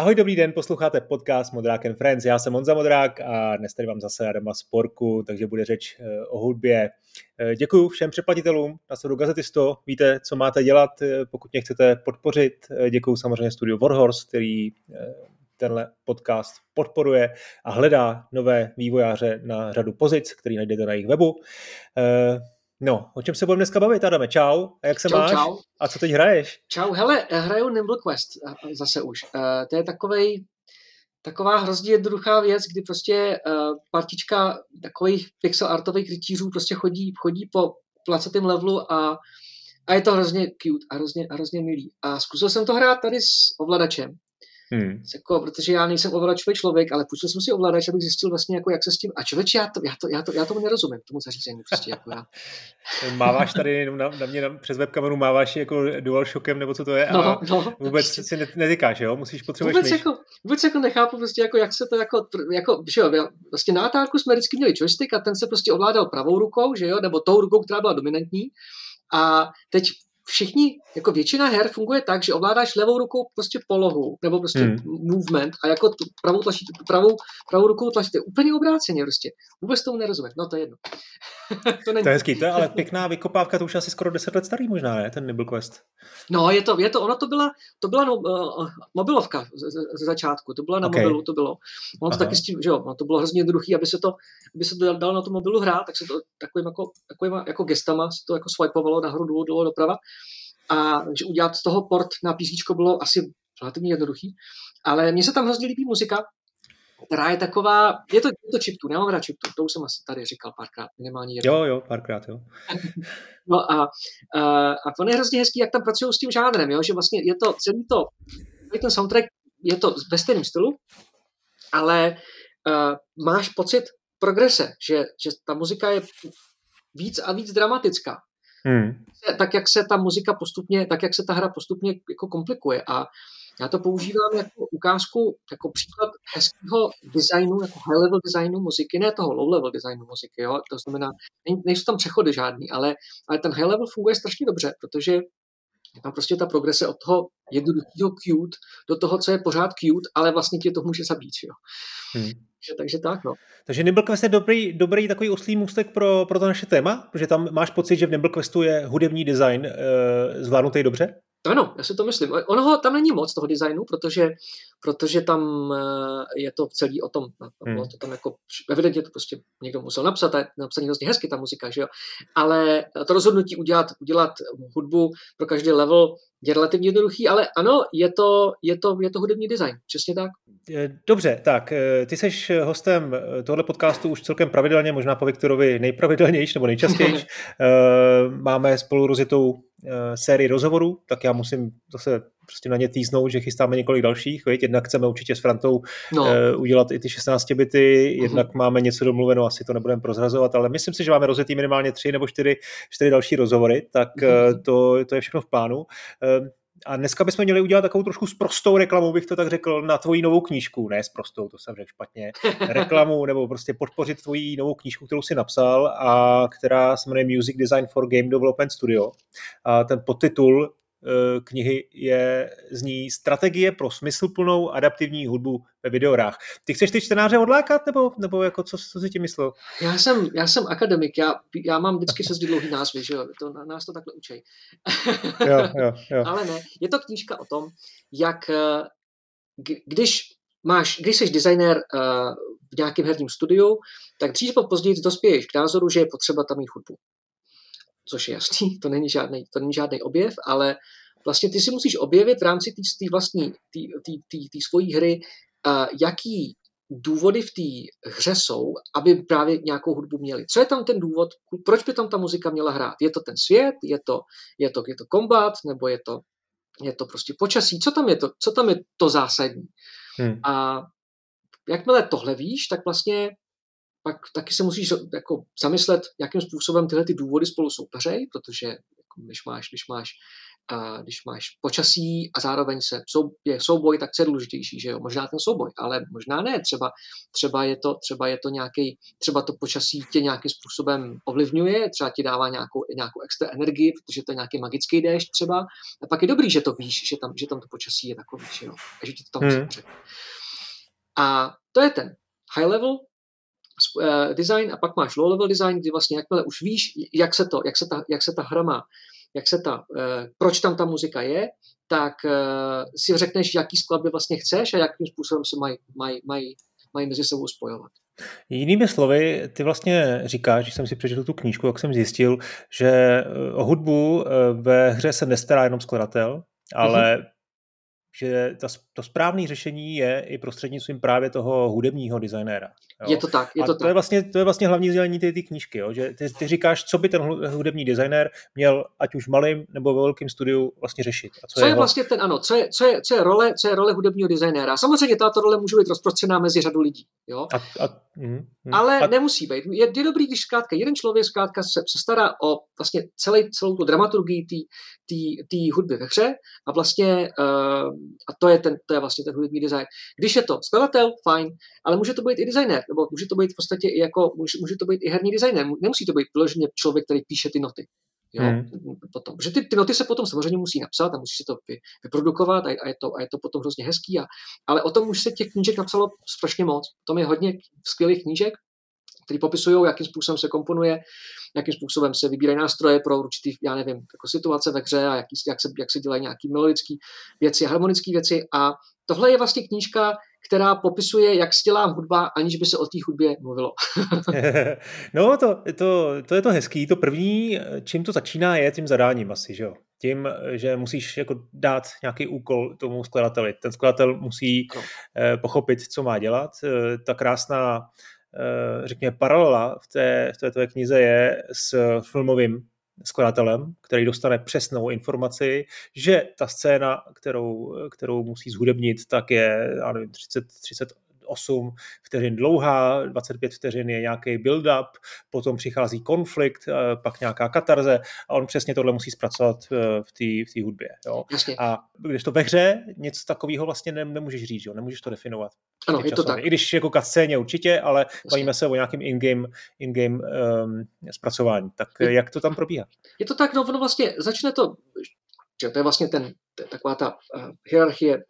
Ahoj, dobrý den, posloucháte podcast Modrák and Friends. Já jsem Monza Modrák a dnes tady mám zase Adama Sporku, takže bude řeč eh, o hudbě. Eh, Děkuji všem přeplatitelům na sledu Gazetisto. Víte, co máte dělat, eh, pokud mě chcete podpořit. Děkuji samozřejmě studiu Warhorse, který tenhle podcast podporuje a hledá nové vývojáře na řadu pozic, který najdete na jejich webu. No, o čem se budeme dneska bavit, Adame? Čau, a jak se čau, máš? Čau. A co teď hraješ? Čau, hele, hraju Nimble Quest zase už. Uh, to je takovej, taková hrozně jednoduchá věc, kdy prostě uh, partička takových pixel artových rytířů prostě chodí, chodí po placatém levelu a, a je to hrozně cute a hrozně, a hrozně milý. A zkusil jsem to hrát tady s ovladačem. Hmm. Jako, protože já nejsem ovladačový člověk, ale půjčil jsem si ovladač, abych zjistil vlastně, jako, jak se s tím... A člověče, já, to, já, to, já, to, já tomu nerozumím, tomu zařízení. Prostě, jako já. máváš tady na, na mě na, přes webkameru, máváš jako dual shockem, nebo co to je, no, a no, vůbec prostě. si netykáš, jo? Musíš potřebuješ vůbec jako, vůbec jako nechápu, prostě, jako, jak se to jako, jako že jo, vlastně na atárku jsme vždycky měli joystick a ten se prostě ovládal pravou rukou, že jo, nebo tou rukou, která byla dominantní. A teď všichni, jako většina her funguje tak, že ovládáš levou rukou prostě polohu, nebo prostě hmm. movement a jako tu pravou, tlačí, tu pravou, pravou rukou tlačíte úplně obráceně prostě. Vůbec tomu nerozumím. No to je jedno. to, není. to je hezký, to je ale pěkná vykopávka, to už asi skoro 10 let starý možná, ne, ten Nibble Quest. No je to, je to, ono to byla, to byla no, uh, mobilovka ze začátku, to byla na okay. mobilu, to bylo. Ono to taky s tím, že jo, no, to bylo hrozně jednoduché, aby se to, aby se to dalo na tom mobilu hrát, tak se to takovým jako, takovým jako gestama se to jako swipeovalo nahoru, dolů, dolů, doprava a že udělat z toho port na PC bylo asi relativně jednoduchý. Ale mně se tam hrozně líbí muzika, která je taková, je to, je to chiptu, nemám rád chiptu, to už jsem asi tady říkal párkrát, minimálně jedno. Jo, jo, párkrát, jo. no a, a, a to je hrozně hezký, jak tam pracují s tím žánrem, jo? že vlastně je to celý to, celý ten soundtrack je to ve stejném stylu, ale uh, máš pocit progrese, že, že ta muzika je víc a víc dramatická. Hmm. Tak, jak se ta muzika postupně, tak, jak se ta hra postupně jako komplikuje. A já to používám jako ukázku, jako příklad hezkého designu, jako high-level designu muziky, ne toho low-level designu muziky, jo? to znamená, nejsou tam přechody žádný, ale, ale ten high-level funguje strašně dobře, protože je tam prostě ta progrese od toho jednoduchého cute do toho, co je pořád cute, ale vlastně tě to může zabít. Jo? Hmm. Takže, takže tak, no. Takže Nimblequest je dobrý, dobrý takový oslý můstek pro, pro to naše téma, protože tam máš pocit, že v Nimblequestu je hudební design e, zvládnutý dobře? Ano, já si to myslím. Ono ho, tam není moc toho designu, protože, protože tam eh, je to celý o tom, no, hmm. bylo to tam jako, evidentně to prostě někdo musel napsat, a je napsaný hrozně hezky ta muzika, že jo. Ale to rozhodnutí udělat, udělat hudbu pro každý level je relativně jednoduchý, ale ano, je to, je to, je to hudební design, přesně tak. Dobře, tak eh, ty jsi hostem eh, tohle podcastu už celkem pravidelně, možná po Viktorovi nejpravidelnější nebo nejčastěji. Máme spolu rozjetou sérii rozhovorů, tak já musím zase prostě na ně týznout, že chystáme několik dalších. Viď? Jednak chceme určitě s Frantou no. uh, udělat i ty 16 byty, uh-huh. jednak máme něco domluveno, asi to nebudeme prozrazovat, ale myslím si, že máme rozjetý minimálně tři nebo čtyři, čtyři další rozhovory, tak uh-huh. uh, to, to je všechno v plánu. Uh, a dneska bychom měli udělat takovou trošku sprostou reklamu, bych to tak řekl, na tvoji novou knížku. Ne sprostou, to jsem řekl špatně. Reklamu, nebo prostě podpořit tvoji novou knížku, kterou si napsal a která se jmenuje Music Design for Game Development Studio. A ten podtitul knihy je, zní Strategie pro smysluplnou adaptivní hudbu ve videorách. Ty chceš ty čtenáře odlákat, nebo, nebo jako co, co si ti myslel? Já jsem, já jsem akademik, já, já mám vždycky se dlouhý názvy, že jo, to, nás to takhle učej. jo, jo, jo. Ale ne, je to knížka o tom, jak eh, když máš, když jsi designer uh, v nějakém herním studiu, tak dřív nebo později dospěješ k názoru, že je potřeba tam mít hudbu což je jasný, to není žádný, to není žádný objev, ale vlastně ty si musíš objevit v rámci té vlastní, té svojí hry, uh, jaký důvody v té hře jsou, aby právě nějakou hudbu měli. Co je tam ten důvod, proč by tam ta muzika měla hrát? Je to ten svět, je to, je to, je to kombat, nebo je to, je to prostě počasí? Co tam je to, co tam je to zásadní? Hmm. A jakmile tohle víš, tak vlastně pak taky se musíš jako zamyslet, jakým způsobem tyhle ty důvody spolu soupeřejí, protože když máš, když máš a když máš počasí a zároveň se sou, je souboj, tak co je důležitější, že jo? Možná ten souboj, ale možná ne. Třeba, třeba, je, to, třeba je to nějaký, třeba to počasí tě nějakým způsobem ovlivňuje, třeba ti dává nějakou, nějakou extra energii, protože to je nějaký magický déšť třeba. A pak je dobrý, že to víš, že tam, že tam to počasí je takový, že jo? A že ti to tam hmm. A to je ten high level design a pak máš low level design, kdy vlastně jakmile už víš, jak se, to, jak se, ta, jak se ta hra má jak se ta, eh, proč tam ta muzika je, tak eh, si řekneš, jaký skladby vlastně chceš a jakým způsobem se mají maj, maj, maj mezi sebou spojovat. Jinými slovy, ty vlastně říkáš, když jsem si přečetl tu knížku, jak jsem zjistil, že eh, o hudbu ve hře se nestará jenom skladatel, ale mm-hmm že ta, to správné řešení je i prostřednictvím právě toho hudebního designéra. Jo? Je to tak, je to, to tak. Je vlastně, to je vlastně hlavní sdělení té ty knížky, jo? že ty, ty říkáš, co by ten hudební designér měl ať už malým nebo ve velkém studiu vlastně řešit. A co, co je, je vlastně ten, ano, co je, co, je, co, je role, co je role hudebního designéra. Samozřejmě tato role může být rozprostřená mezi řadu lidí. Jo? A, a, mm, mm, Ale a, nemusí být. Je, je dobrý, když zkrátka jeden člověk zkrátka se, se stará o vlastně celý, celou tu dramaturgii té hudby ve hře a vlastně uh, a to je, ten, to je vlastně ten hudební design. Když je to skladatel, fajn, ale může to být i designer, nebo může to být v podstatě i jako, může, může to být i herní designer. Nemusí to být vyloženě člověk, který píše ty noty. Jo, hmm. potom. Že ty, ty noty se potom samozřejmě musí napsat a musí se to vy, vyprodukovat a, a, je to, a je to potom hrozně hezký. A, ale o tom už se těch knížek napsalo strašně moc. Tom je hodně skvělých knížek, které popisují, jakým způsobem se komponuje, jakým způsobem se vybírají nástroje pro určitý, já nevím, jako situace ve hře a jak, jak, se, jak se dělají nějaké melodické věci harmonické věci. A tohle je vlastně knížka, která popisuje, jak se dělá hudba, aniž by se o té hudbě mluvilo. no, to, to, to je to hezký. To první, čím to začíná, je tím zadáním asi, že jo? Tím, že musíš jako dát nějaký úkol tomu skladateli. Ten skladatel musí no. pochopit, co má dělat. Eh, ta krásná Eh, řekněme, paralela v té, v té tvé knize je s filmovým skladatelem, který dostane přesnou informaci, že ta scéna, kterou, kterou musí zhudebnit, tak je já nevím, 30, 30 8 vteřin dlouhá, 25 vteřin je nějaký build-up, potom přichází konflikt, eh, pak nějaká katarze a on přesně tohle musí zpracovat eh, v té v hudbě. Jo. A když to ve hře, něco takového vlastně ne, nemůžeš říct, jo? nemůžeš to definovat. Ano, je to tak. I když jako scéně určitě, ale Jasně. bavíme se o nějakém in-game, in-game um, zpracování. Tak je, jak to tam probíhá? Je to tak, no ono vlastně začne to, že to je vlastně ten, taková ta uh, hierarchie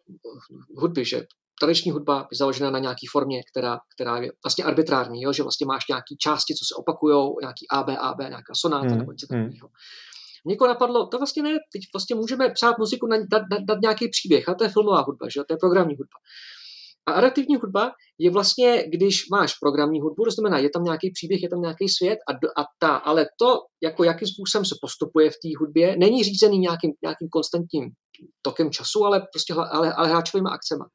hudby, že tradiční hudba je založena na nějaké formě, která, která je vlastně arbitrární, jo? že vlastně máš nějaké části, co se opakují, nějaký AB, AB, nějaká sonáta hmm. nebo něco hmm. takového. Někoho napadlo, to vlastně ne, teď vlastně můžeme psát muziku na, na, na, na nějaký příběh, a to je filmová hudba, že? to je programní hudba. A adaptivní hudba je vlastně, když máš programní hudbu, to znamená, je tam nějaký příběh, je tam nějaký svět a, a ta, ale to, jako jakým způsobem se postupuje v té hudbě, není řízený nějakým, nějakým konstantním tokem času, ale prostě ale, ale hráčovými akcema.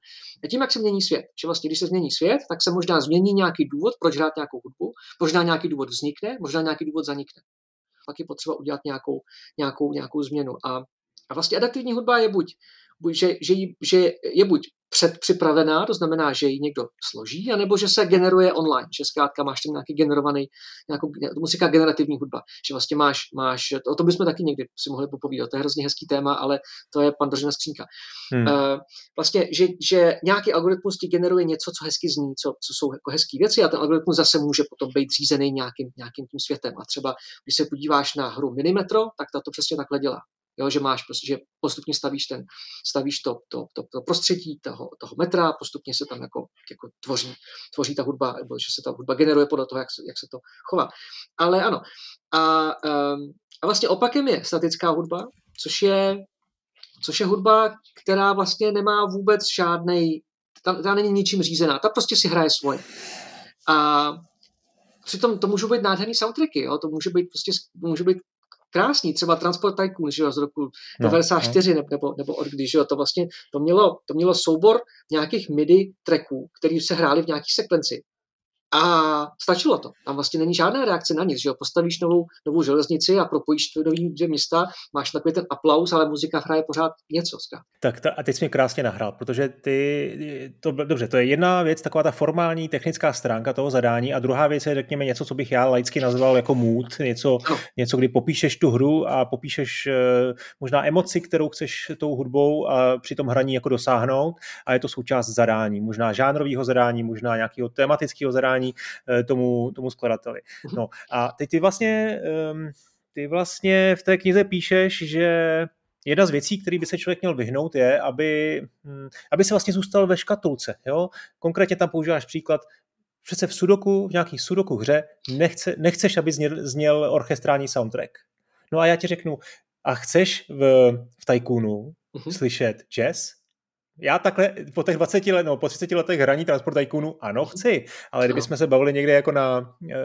A tím, jak se mění svět, že vlastně, když se změní svět, tak se možná změní nějaký důvod, proč hrát nějakou hudbu, možná nějaký důvod vznikne, možná nějaký důvod zanikne. Pak je potřeba udělat nějakou, nějakou, nějakou změnu. A, a vlastně adaptivní hudba je buď, buď že, že, že je buď předpřipravená, to znamená, že ji někdo složí, anebo že se generuje online, že zkrátka máš tam nějaký generovaný, nějakou, to říká generativní hudba, že vlastně máš, máš, o tom bychom taky někdy si mohli popovídat, to je hrozně hezký téma, ale to je pandořina skřínka. Hmm. Uh, vlastně, že, že nějaký algoritmus ti generuje něco, co hezky zní, co, co jsou jako hezké věci a ten algoritmus zase může potom být řízený nějakým, nějakým tím světem. A třeba, když se podíváš na hru Minimetro, tak ta to přesně takhle dělá. Jo, že máš prostě, že postupně stavíš, ten, stavíš to, to, to, to prostředí toho, toho metra, postupně se tam jako, jako tvoří, tvoří ta hudba, nebo že se ta hudba generuje podle toho, jak se, jak se to chová. Ale ano. A, um, a vlastně opakem je statická hudba, což je, což je hudba, která vlastně nemá vůbec žádný, ta, ta není ničím řízená, ta prostě si hraje svoje. A přitom to můžou být nádherný soundtracky, jo? to může být prostě, může být krásný, třeba Transport Tycoon, že jo, z roku no, 94 no. nebo, nebo od kdy, že jo, to vlastně, to mělo, to mělo soubor nějakých MIDI tracků, který se hráli v nějaký sekvenci. A stačilo to. Tam vlastně není žádná reakce na nic, že jo? Postavíš novou, novou železnici a propojíš nový dvě města, máš takový ten aplaus, ale muzika hraje pořád něco. Zkrát. Tak ta, a teď jsi mě krásně nahrál, protože ty, to, dobře, to je jedna věc, taková ta formální technická stránka toho zadání a druhá věc je, řekněme, něco, co bych já laicky nazval jako mood, něco, no. něco kdy popíšeš tu hru a popíšeš uh, možná emoci, kterou chceš tou hudbou a při tom hraní jako dosáhnout a je to součást zadání, možná žánrového zadání, možná nějakého tematického zadání uh, tomu, tomu skladateli. No a teď ty vlastně, um, ty vlastně v té knize píšeš, že jedna z věcí, které by se člověk měl vyhnout, je, aby, hm, aby se vlastně zůstal ve škatulce. Jo? Konkrétně tam používáš příklad, přece v sudoku, v nějaký sudoku hře nechce, nechceš, aby zněl, zněl orchestrální soundtrack. No a já ti řeknu, a chceš v, v Tycoonu uh-huh. slyšet jazz? Já takhle po těch 20 let, no, po 30 letech hraní Transport Tycoonu, ano, chci, ale kdybychom no. se bavili někde jako na, eh,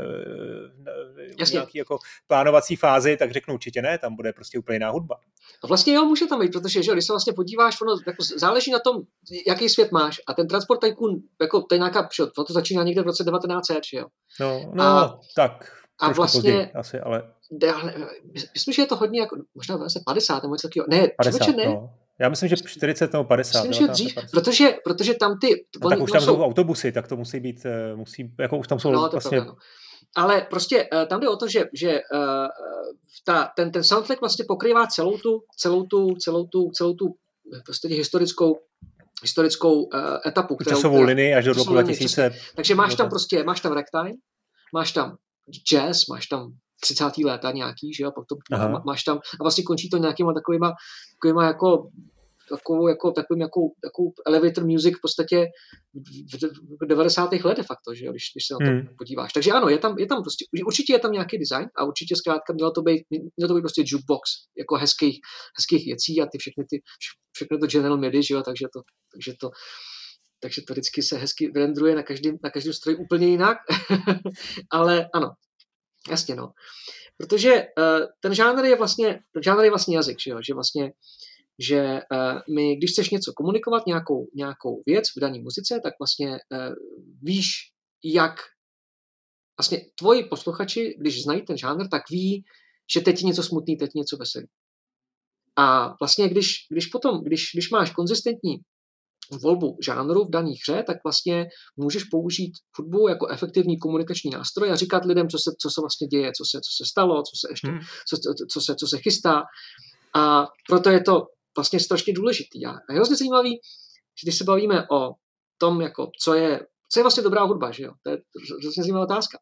na nějaký jako plánovací fázi, tak řeknu určitě ne, tam bude prostě úplně jiná hudba. A vlastně jo, může tam být, protože že, když se vlastně podíváš, ono jako záleží na tom, jaký svět máš. A ten Transport Tycoon, jako to je nějaká, že, to začíná někde v roce 1900, že jo. No, no a, tak. A vlastně, později, asi, ale... Myslím, že je to hodně jako, možná v 50 nebo něco takového. Ne, 50, ne. No. Já myslím, že 40 nebo 50. Myslím, že dřív, 50. protože, protože tam ty... No, tak už tam jsou autobusy, tak to musí být, eh, musí, jako už tam jsou no, vlastně... Pravda, no. Ale prostě uh, tam jde o to, že, že uh, ta, ten, ten soundtrack vlastně pokrývá celou tu, celou tu, celou tu, celou tu prostě historickou historickou uh, etapu. Kterou, časovou linii až do roku 2000. Takže máš tam prostě, máš tam ragtime, máš tam jazz, máš tam 30. léta nějaký, že jo, a to Aha. máš tam, a vlastně končí to nějakýma takovýma, takovýma jako takovou, jako, takovým jako, jako elevator music v podstatě v, v 90. let de facto, že jo, když, když se na to hmm. podíváš. Takže ano, je tam, je tam prostě, určitě je tam nějaký design a určitě zkrátka mělo to být, mělo to být prostě jukebox jako hezkých, hezkých věcí a ty všechny ty, všechno to General MIDI, že jo, takže to, takže to, takže to vždycky se hezky rendruje na každém, na každém stroji úplně jinak, ale ano, Jasně, no. Protože uh, ten žánr je vlastně, ten žánr je vlastně jazyk, že, jo? že vlastně že uh, my, když chceš něco komunikovat, nějakou, nějakou věc v dané muzice, tak vlastně uh, víš, jak vlastně tvoji posluchači, když znají ten žánr, tak ví, že teď je něco smutný, teď něco veselý. A vlastně, když, když potom, když, když máš konzistentní volbu žánru v dané hře, tak vlastně můžeš použít hudbu jako efektivní komunikační nástroj a říkat lidem, co se, co se vlastně děje, co se, co se stalo, co se ještě, hmm. co, co, se, co se chystá. A proto je to vlastně strašně důležitý. A je hrozně zajímavý, že když se bavíme o tom, jako, co, je, co je vlastně dobrá hudba, že jo? to je hrozně zajímavá otázka.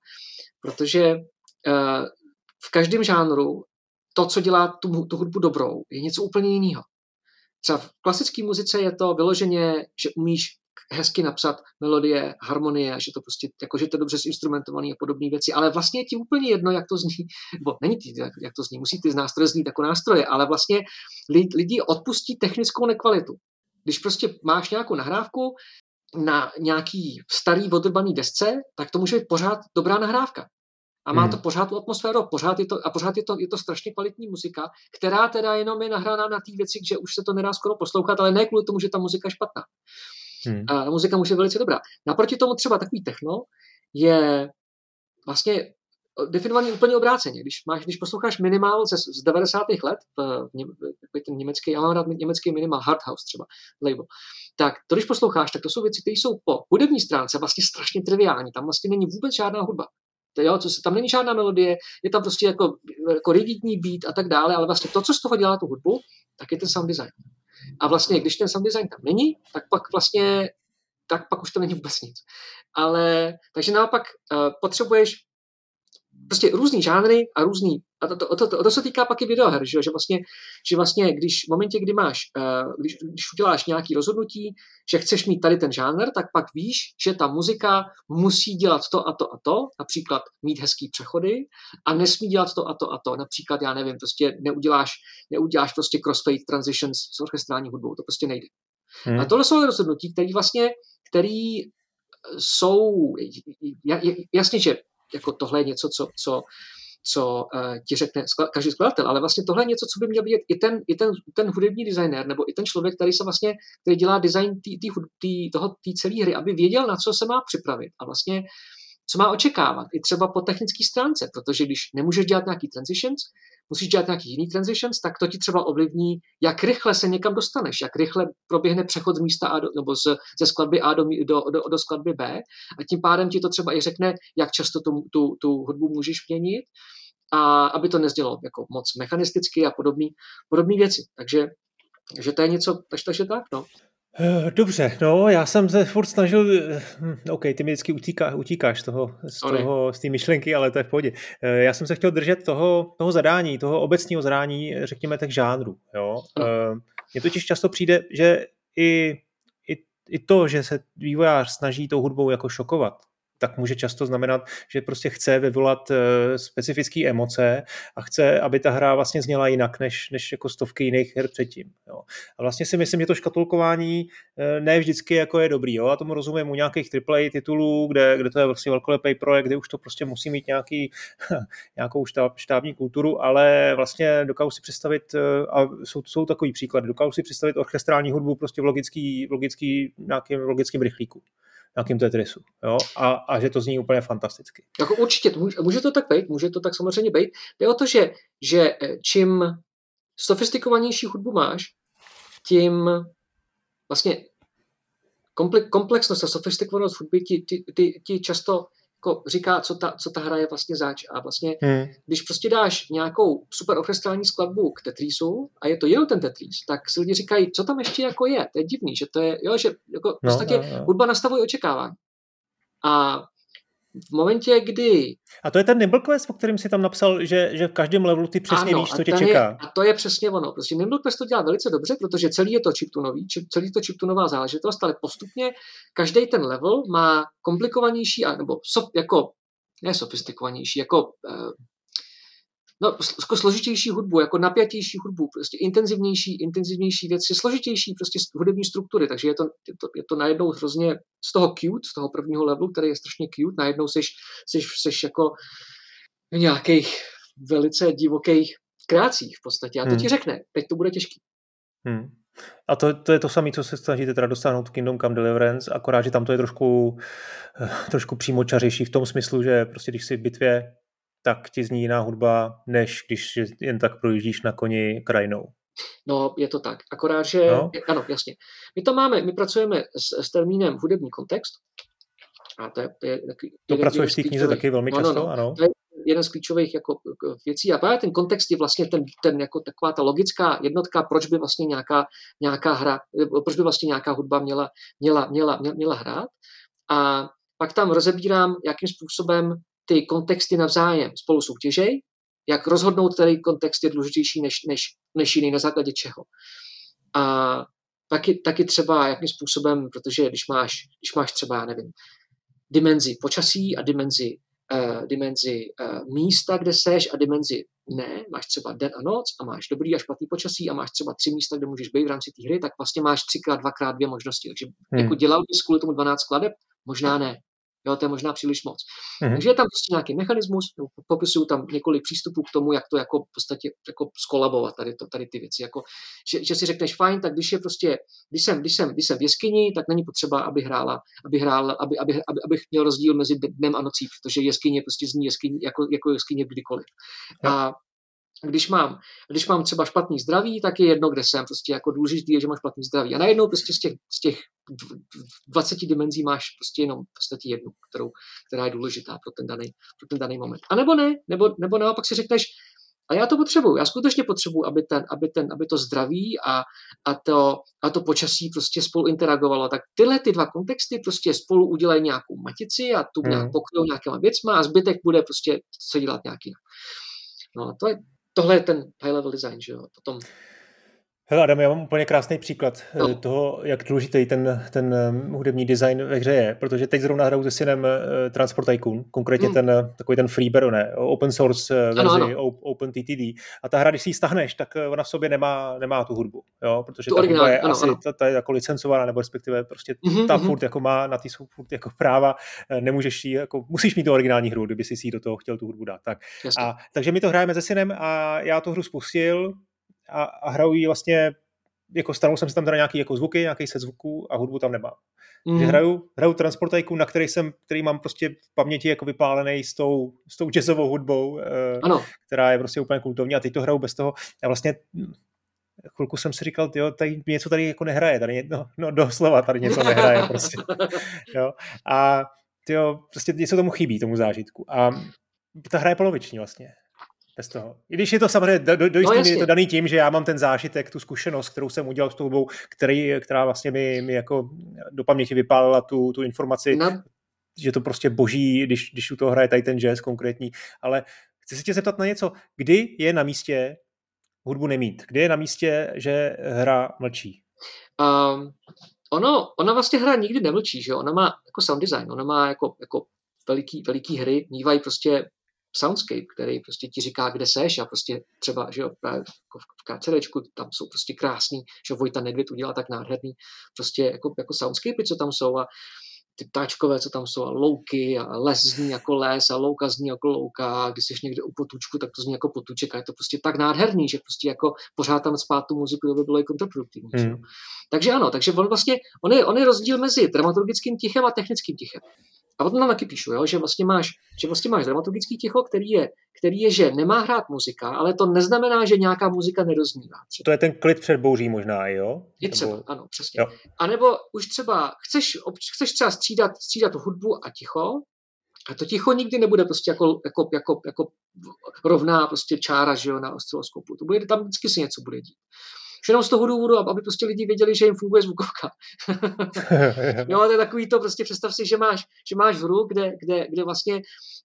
Protože uh, v každém žánru to, co dělá tu, tu hudbu dobrou, je něco úplně jiného. Třeba v klasické muzice je to vyloženě, že umíš hezky napsat melodie, harmonie, že to prostě, jako, že to je dobře zinstrumentovaný a podobné věci, ale vlastně je ti úplně jedno, jak to zní, nebo není ti, jak, jak to zní, musí ty nástroje znít jako nástroje, ale vlastně lidi odpustí technickou nekvalitu. Když prostě máš nějakou nahrávku na nějaký starý odrbaný desce, tak to může být pořád dobrá nahrávka. A má hmm. to pořád tu atmosféru, pořád je to, a pořád je to, je to strašně kvalitní muzika, která teda jenom je nahrána na té věci, že už se to nedá skoro poslouchat, ale ne kvůli tomu, že ta muzika je špatná. Hmm. A muzika může být velice dobrá. Naproti tomu třeba takový techno je vlastně definovaný úplně obráceně. Když, máš, když posloucháš minimál ze, z 90. let, v, v, ten německý, já mám rád německý minimál Hard House třeba, label, tak to, když posloucháš, tak to jsou věci, které jsou po hudební stránce vlastně strašně triviální. Tam vlastně není vůbec žádná hudba. To, jo, co se, tam není žádná melodie, je tam prostě jako, jako rigidní beat a tak dále, ale vlastně to, co z toho dělá tu hudbu, tak je ten sound design. A vlastně, když ten sound design tam není, tak pak vlastně, tak pak už to není vůbec nic. Ale, takže naopak uh, potřebuješ prostě různý žánry a různý, a to, to, to, to, to se týká pak i videoher, že, že, vlastně, že vlastně když v momentě, kdy máš, uh, když, když uděláš nějaký rozhodnutí, že chceš mít tady ten žánr, tak pak víš, že ta muzika musí dělat to a to a to, například mít hezký přechody a nesmí dělat to a to a to, například, já nevím, prostě neuděláš, neuděláš prostě crossfade transitions s orchestrální hudbou, to prostě nejde. Hmm. A tohle jsou rozhodnutí, které vlastně, který jsou, jasně, že jako tohle je něco, co, co, co uh, ti řekne každý skladatel, ale vlastně tohle je něco, co by měl být i ten, i ten, ten hudební designer, nebo i ten člověk, který se vlastně, který dělá design tý, tý, tý, toho, té celé hry, aby věděl, na co se má připravit. A vlastně co má očekávat, i třeba po technické stránce, protože když nemůžeš dělat nějaký transitions, musíš dělat nějaký jiný transitions, tak to ti třeba ovlivní, jak rychle se někam dostaneš, jak rychle proběhne přechod z místa A do, nebo z, ze skladby A do, do, do, do skladby B a tím pádem ti to třeba i řekne, jak často tu, tu, tu hudbu můžeš měnit a aby to nezdělalo jako moc mechanisticky a podobné podobný věci. Takže, takže to je něco, takže, takže tak, no. Eh, dobře, no, já jsem se furt snažil, eh, hm, OK, ty mi vždycky utíká, utíkáš z toho, z, toho, z té myšlenky, ale to je v pohodě. Eh, já jsem se chtěl držet toho, toho zadání, toho obecního zadání, řekněme tak žánru, jo. Mně totiž často přijde, že i, i, i to, že se vývojář snaží tou hudbou jako šokovat, tak může často znamenat, že prostě chce vyvolat eh, specifické emoce a chce, aby ta hra vlastně zněla jinak, než, než jako stovky jiných her předtím. Jo. A vlastně si myslím, že to škatulkování eh, ne vždycky jako je dobrý. Jo. A tomu rozumím u nějakých AAA titulů, kde, kde to je vlastně velkolepý projekt, kde už to prostě musí mít nějaký, nějakou štáb, štábní kulturu, ale vlastně dokážu si představit, eh, a jsou, jsou takový příklady, dokážu si představit orchestrální hudbu prostě v logický, v logický, nějakým logickým rychlíku nějakým Tetrisu. Jo? A, a že to zní úplně fantasticky. Jako určitě, může, může to tak být, může to tak samozřejmě být. Jde o to, že, že eh, čím sofistikovanější hudbu máš, tím vlastně komplexnost a sofistikovanost hudby ti, ti, ti, ti často jako říká, co ta, co ta hra je vlastně zač. A vlastně, hmm. když prostě dáš nějakou super orchestrální skladbu k Tetrisu a je to jenom ten Tetris, tak si lidi říkají, co tam ještě jako je. To je divný, že to je, jo, že jako v no, podstatě no, no. hudba nastavuje očekávání. A v momentě, kdy... A to je ten Nimble Quest, o kterém si tam napsal, že, že v každém levelu ty přesně ano, víš, co tě čeká. Je, a to je přesně ono. Prostě Nimble Quest to dělá velice dobře, protože celý je to chiptunový, celý to chiptunová záležitost, ale postupně každý ten level má komplikovanější, nebo so, jako ne sofistikovanější, jako uh, no, jako složitější hudbu, jako napjatější hudbu, prostě intenzivnější, intenzivnější věci, složitější prostě hudební struktury, takže je to, je to, je to najednou hrozně z toho cute, z toho prvního levelu, který je strašně cute, najednou jsi, jsi, jsi jako nějakých velice divokých kreacích v podstatě a to hmm. ti řekne, teď to bude těžký. Hmm. A to, to je to samé, co se snažíte teda dostáhnout Kingdom Come Deliverance, akorát, že tam to je trošku, eh, trošku přímočařejší v tom smyslu, že prostě když si v bitvě tak ti zní jiná hudba, než když jen tak projíždíš na koni krajinou. No, je to tak. Akorát, že... No. Ano, jasně. My to máme, my pracujeme s, s termínem hudební kontext. A to je, je taky, To pracuješ v té knize taky velmi často, no, no, no. ano. To je jeden z klíčových jako, věcí. A právě ten kontext je vlastně ten, ten jako taková ta logická jednotka, proč by vlastně nějaká, nějaká hra, proč by vlastně nějaká hudba měla, měla, měla, měla, měla hrát. A pak tam rozebírám, jakým způsobem ty kontexty navzájem spolu soutěžej, jak rozhodnout, který kontext je důležitější než, než, než jiný, na základě čeho. A taky, taky třeba jakým způsobem, protože když máš, když máš třeba, já nevím, dimenzi počasí a dimenzi, uh, dimenzi uh, místa, kde seš a dimenzi ne, máš třeba den a noc a máš dobrý a špatný počasí a máš třeba tři místa, kde můžeš být v rámci té hry, tak vlastně máš třikrát, dvakrát dvě možnosti. Takže hmm. jako dělal bys kvůli tomu 12 skladeb? Možná ne. Jo, to je možná příliš moc. Mm-hmm. Takže je tam prostě nějaký mechanismus, popisuju tam několik přístupů k tomu, jak to jako v podstatě jako skolabovat tady, to, tady ty věci. Jako, že, že, si řekneš, fajn, tak když je prostě, když jsem, když jsem, když jsem v jeskyni, tak není potřeba, aby hrála, aby hrál, aby, aby, aby, abych měl rozdíl mezi dnem a nocí, protože jeskyně prostě zní jeskyně, jako, jako jeskyně kdykoliv. A když mám, když mám třeba špatný zdraví, tak je jedno, kde jsem. Prostě jako důležitý je, že mám špatný zdraví. A najednou prostě z těch, z těch 20 dimenzí máš prostě jenom v podstatě jednu, kterou, která je důležitá pro ten daný, pro ten daný moment. A nebo ne, nebo, nebo naopak si řekneš, a já to potřebuju, já skutečně potřebuju, aby, ten, aby, ten, aby to zdraví a, a, to, a to počasí prostě spolu interagovalo. Tak tyhle ty dva kontexty prostě spolu udělají nějakou matici a tu nějak hmm. pokryjou nějakýma věcma a zbytek bude prostě se dělat nějaký. No, to je, tohle je ten high level design, že jo. Potom Hele Adam, já mám úplně krásný příklad eh, no. toho, jak důležitý ten, ten um, hudební design ve hře je, protože teď zrovna hraju se synem uh, Transport Tycoon, konkrétně hmm. ten, takový ten Freeber, ne, open source verzi, ano, ano. Open TTD. A ta hra, když si ji stáhneš, tak ona v sobě nemá, nemá tu hudbu, jo, protože tu ta hudba je ano, asi, ano. Ta, ta, je jako licencovaná, nebo respektive prostě mm-hmm, ta mm-hmm. furt jako má na ty jsou furt jako práva, nemůžeš jí, jako, musíš mít tu originální hru, kdyby si si do toho chtěl tu hudbu dát. Tak. A, takže my to hrajeme se synem a já tu hru spustil, a, a hraju ji vlastně, jako stanul jsem si tam teda nějaký jako zvuky, nějaký set zvuků a hudbu tam nemám. Mm. Hraju, hraju Transport Tycoon, na který jsem, který mám prostě v paměti jako vypálený s tou, s tou jazzovou hudbou, eh, ano. která je prostě úplně kultovní a teď to hraju bez toho. A vlastně chvilku jsem si říkal, jo, tady něco tady jako nehraje, tady no, no doslova tady něco nehraje prostě. jo. A jo, prostě něco tomu chybí, tomu zážitku. A ta hra je poloviční vlastně bez toho. I když je to samozřejmě, do, do, do no, je to daný tím, že já mám ten zážitek, tu zkušenost, kterou jsem udělal s tou hudbou, který, která vlastně mi, mi jako do paměti vypálila tu, tu informaci, no. že to prostě boží, když, když u toho hraje tady ten jazz konkrétní. Ale chci se tě zeptat na něco. Kdy je na místě hudbu nemít? Kdy je na místě, že hra mlčí? Um, ono, ona vlastně hra nikdy nemlčí, že Ona má jako sound design, ona má jako, jako veliký, veliký hry, mývají prostě soundscape, který prostě ti říká, kde seš a prostě třeba, že jo, jako v KCDčku, tam jsou prostě krásný, že Vojta Nedvěd udělal tak nádherný, prostě jako, jako soundscapey, co tam jsou a ty ptáčkové, co tam jsou, a louky, a les zní jako les, a louka zní jako louka, a když jsi někde u potučku, tak to zní jako potuček, a je to prostě tak nádherný, že prostě jako pořád tam spát tu muziku, to by bylo i kontraproduktivní. Hmm. Takže ano, takže on vlastně, on je, on je rozdíl mezi dramaturgickým tichem a technickým tichem. A potom tam taky píšu, jo, že, vlastně máš, že vlastně máš dramaturgický ticho, který je, který je, že nemá hrát muzika, ale to neznamená, že nějaká muzika nedoznívá. Třeba. To je ten klid před bouří možná, jo? Je třeba, Nebo... ano, přesně. Jo. A nebo už třeba chceš, chceš třeba střídat, střídat hudbu a ticho, a to ticho nikdy nebude prostě jako, jako, jako, jako rovná prostě čára že jo, na osciloskopu. To bude, tam vždycky se něco bude dít. Už jenom z toho důvodu, aby prostě lidi věděli, že jim funguje zvukovka. jo, to je takový to, prostě představ si, že máš, že máš hru, kde, kde, kde vlastně,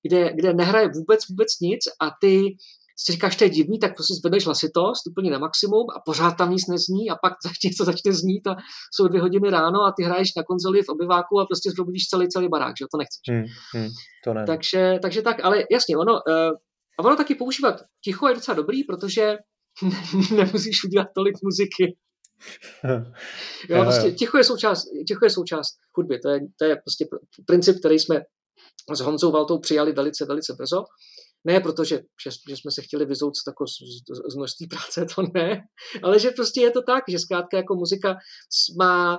kde, kde nehraje vůbec, vůbec nic a ty si říkáš, to je divný, tak prostě zvedneš hlasitost úplně na maximum a pořád tam nic nezní a pak něco začne znít a jsou dvě hodiny ráno a ty hraješ na konzoli v obyváku a prostě zprobudíš celý celý barák, že to nechceš. Hmm, hmm, to ne. takže, takže tak, ale jasně, ono, uh, a ono taky používat ticho je docela dobrý, protože nemusíš udělat tolik muziky. jo, prostě ticho je součást, ticho je součást hudby. To je, to je prostě princip, který jsme s Honzou Valtou přijali velice, velice brzo. Ne proto, že, že, jsme se chtěli vyzout z, z, z množství práce, to ne, ale že prostě je to tak, že zkrátka jako muzika má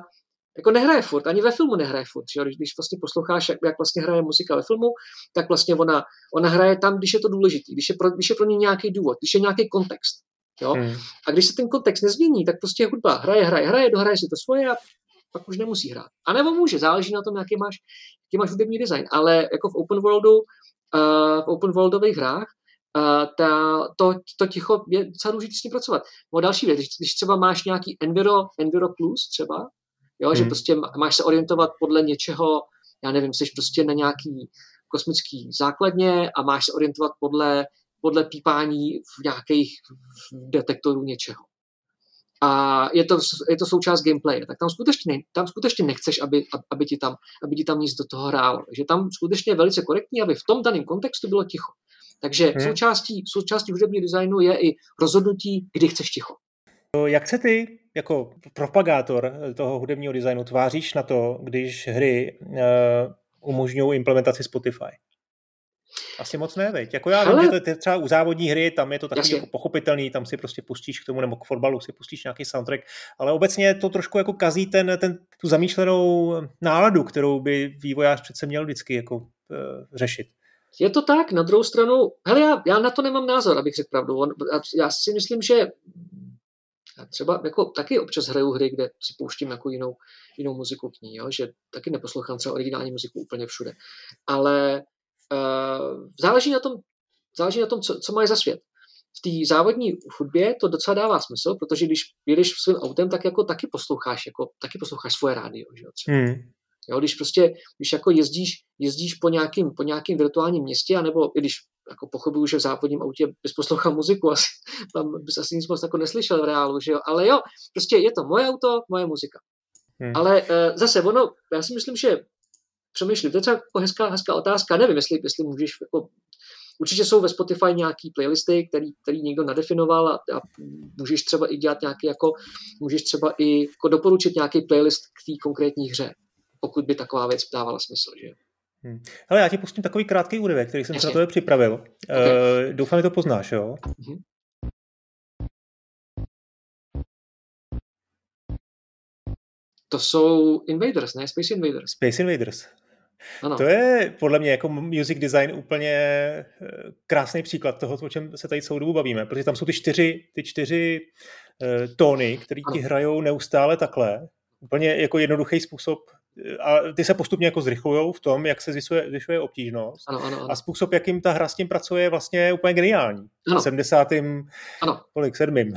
jako nehraje furt, ani ve filmu nehraje furt. Že? Když, když vlastně posloucháš, jak, jak vlastně hraje muzika ve filmu, tak vlastně ona, ona hraje tam, když je to důležité, když je pro, když je pro ní nějaký důvod, když je nějaký kontext. Jo? Hmm. A když se ten kontext nezmění, tak prostě hudba hraje, hraje, hraje, dohraje si to svoje a pak už nemusí hrát. A nebo může, záleží na tom, jaký máš, jaký máš hudební design. Ale jako v open worldu, uh, v open worldových hrách, uh, ta, to, to ticho je docela důležité s ním pracovat. No další věc, když, když třeba máš nějaký Enviro, Enviro Plus třeba, jo, hmm. že prostě máš se orientovat podle něčeho, já nevím, jsi prostě na nějaký kosmický základně a máš se orientovat podle podle pípání v nějakých detektorů něčeho. A je to, je to součást gameplaye, tak tam skutečně, tam skutečně nechceš, aby, aby, ti tam, aby ti tam nic do toho hrálo. Že tam skutečně je velice korektní, aby v tom daném kontextu bylo ticho. Takže hmm. součástí, součástí hudebního designu je i rozhodnutí, kdy chceš ticho. Jak se ty jako propagátor toho hudebního designu tváříš na to, když hry uh, umožňují implementaci Spotify? Asi moc ne, veď. Jako já Ale... vím, že to je třeba u závodní hry, tam je to takový jako pochopitelný, tam si prostě pustíš k tomu, nebo k fotbalu si pustíš nějaký soundtrack, ale obecně to trošku jako kazí ten, ten, tu zamýšlenou náladu, kterou by vývojář přece měl vždycky jako uh, řešit. Je to tak, na druhou stranu, hele, já, já na to nemám názor, abych řekl pravdu. Já si myslím, že já třeba jako taky občas hraju hry, kde si pouštím jako jinou, jinou muziku k ní, jo? že taky neposlouchám třeba originální muziku úplně všude. Ale záleží na tom, záleží na tom co, co máš za svět. V té závodní hudbě to docela dává smysl, protože když jedeš svým autem, tak jako taky posloucháš, jako, taky posloucháš svoje rádio, že jo, třeba. Hmm. Jo, když prostě, když jako jezdíš, jezdíš po nějakým, po nějakým virtuálním městě, anebo i když jako pochopuju, že v závodním autě bys poslouchal muziku, asi, tam bys asi nic moc jako neslyšel v reálu, že jo, ale jo, prostě je to moje auto, moje muzika. Hmm. Ale uh, zase ono, já si myslím, že přemýšlím. To je třeba jako hezká, hezká otázka. Nevím, jestli, jestli můžeš jako Určitě jsou ve Spotify nějaký playlisty, který, který někdo nadefinoval a, a můžeš třeba i dělat nějaký jako, můžeš třeba i jako doporučit nějaký playlist k té konkrétní hře, pokud by taková věc dávala smysl, že? Hmm. Hele, já ti pustím takový krátký úryvek, který jsem Jasně. se na to připravil. Okay. Uh, doufám, že to poznáš, jo? Uh-huh. To jsou Invaders, ne? Space Invaders. Space Invaders. Ano. To je podle mě jako music design úplně eh, krásný příklad toho, o čem se tady celou dobu bavíme, protože tam jsou ty čtyři, ty čtyři uh, tóny, které ti hrajou neustále takhle. Úplně jako jednoduchý způsob a ty se postupně jako zrychlují v tom, jak se zvyšuje, zvyšuje obtížnost. Ano, ano, ano. A způsob, jakým ta hra s tím pracuje, je vlastně úplně geniální. Ano. 70. Ano. kolik, sedmým.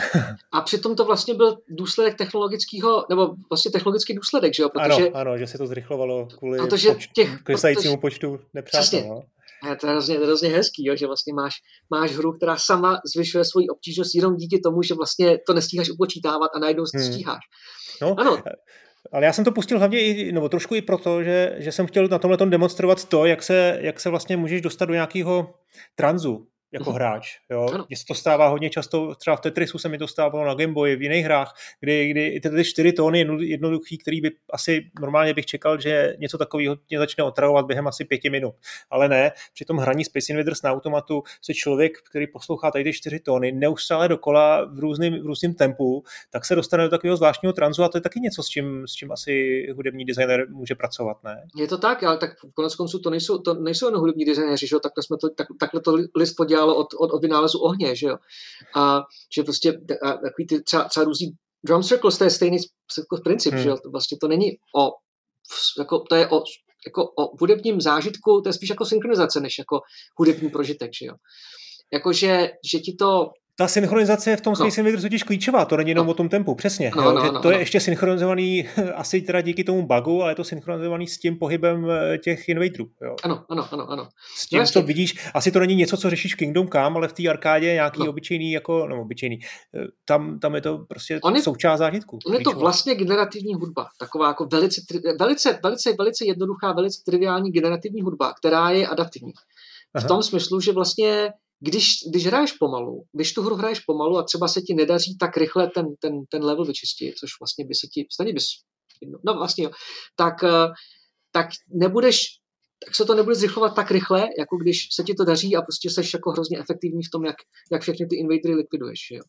a přitom to vlastně byl důsledek technologického, nebo vlastně technologický důsledek, že jo? Protože, ano, ano, že se to zrychlovalo kvůli protože poč- těch, klesajícímu protože, počtu nepřátel. No. A to je hrozně, hrozně hezký, jo, že vlastně máš, máš hru, která sama zvyšuje svoji obtížnost jenom díky tomu, že vlastně to nestíháš upočítávat a najednou hmm. stíháš. No, ano. Ale já jsem to pustil hlavně i, nebo trošku i proto, že, že jsem chtěl na tomhle demonstrovat to, jak se, jak se vlastně můžeš dostat do nějakého tranzu jako mhm. hráč. Jo? Mně se to stává hodně často, třeba v Tetrisu se mi to stávalo na Game Boy, v jiných hrách, kdy, kdy ty čtyři tóny jednoduchý, který by asi normálně bych čekal, že něco takového mě začne otravovat během asi pěti minut. Ale ne, při tom hraní Space Invaders na automatu se člověk, který poslouchá tady ty čtyři tóny, neustále dokola v různém, v různém tempu, tak se dostane do takového zvláštního tranzu a to je taky něco, s čím, s čím asi hudební designer může pracovat, ne? Je to tak, ale tak konec konců to nejsou, to nejsou jen hudební designéři, že takhle, jsme to, tak, takhle to list udělalo od, od, od vynálezu ohně, že jo. A že prostě a, takový ty třeba, třeba různý drum circles, to je stejný jako princip, hmm. že jo. Vlastně to není o, jako, to je o, jako o hudebním zážitku, to je spíš jako synchronizace, než jako hudební prožitek, že jo. Jakože, že ti to ta synchronizace je v tom no. Space Invaders totiž klíčová, to není jenom no. o tom tempu, přesně. No, jo, no, že no, to no. je ještě synchronizovaný, asi teda díky tomu bugu, ale je to synchronizovaný s tím pohybem eh, těch invaderů. Jo. Ano, ano, ano, ano. S tím, no, co vidíš, asi to není něco, co řešíš v Kingdom Come, ale v té arkádě nějaký no. obyčejný, jako, no obyčejný, eh, tam, tam je to prostě on je, součást zážitku. On je to vlastně generativní hudba, taková jako velice, velice, velice, velice jednoduchá, velice triviální generativní hudba, která je adaptivní. V tom smyslu, že vlastně když, když hraješ pomalu, když tu hru hraješ pomalu a třeba se ti nedaří tak rychle ten, ten, ten level vyčistit, což vlastně by se ti, stejně bys, no vlastně jo, tak, eh, tak nebudeš, tak se to nebude zrychlovat tak rychle, jako když se ti to daří a prostě seš jako hrozně efektivní v tom, jak, jak všechny ty invadery likviduješ. Jo.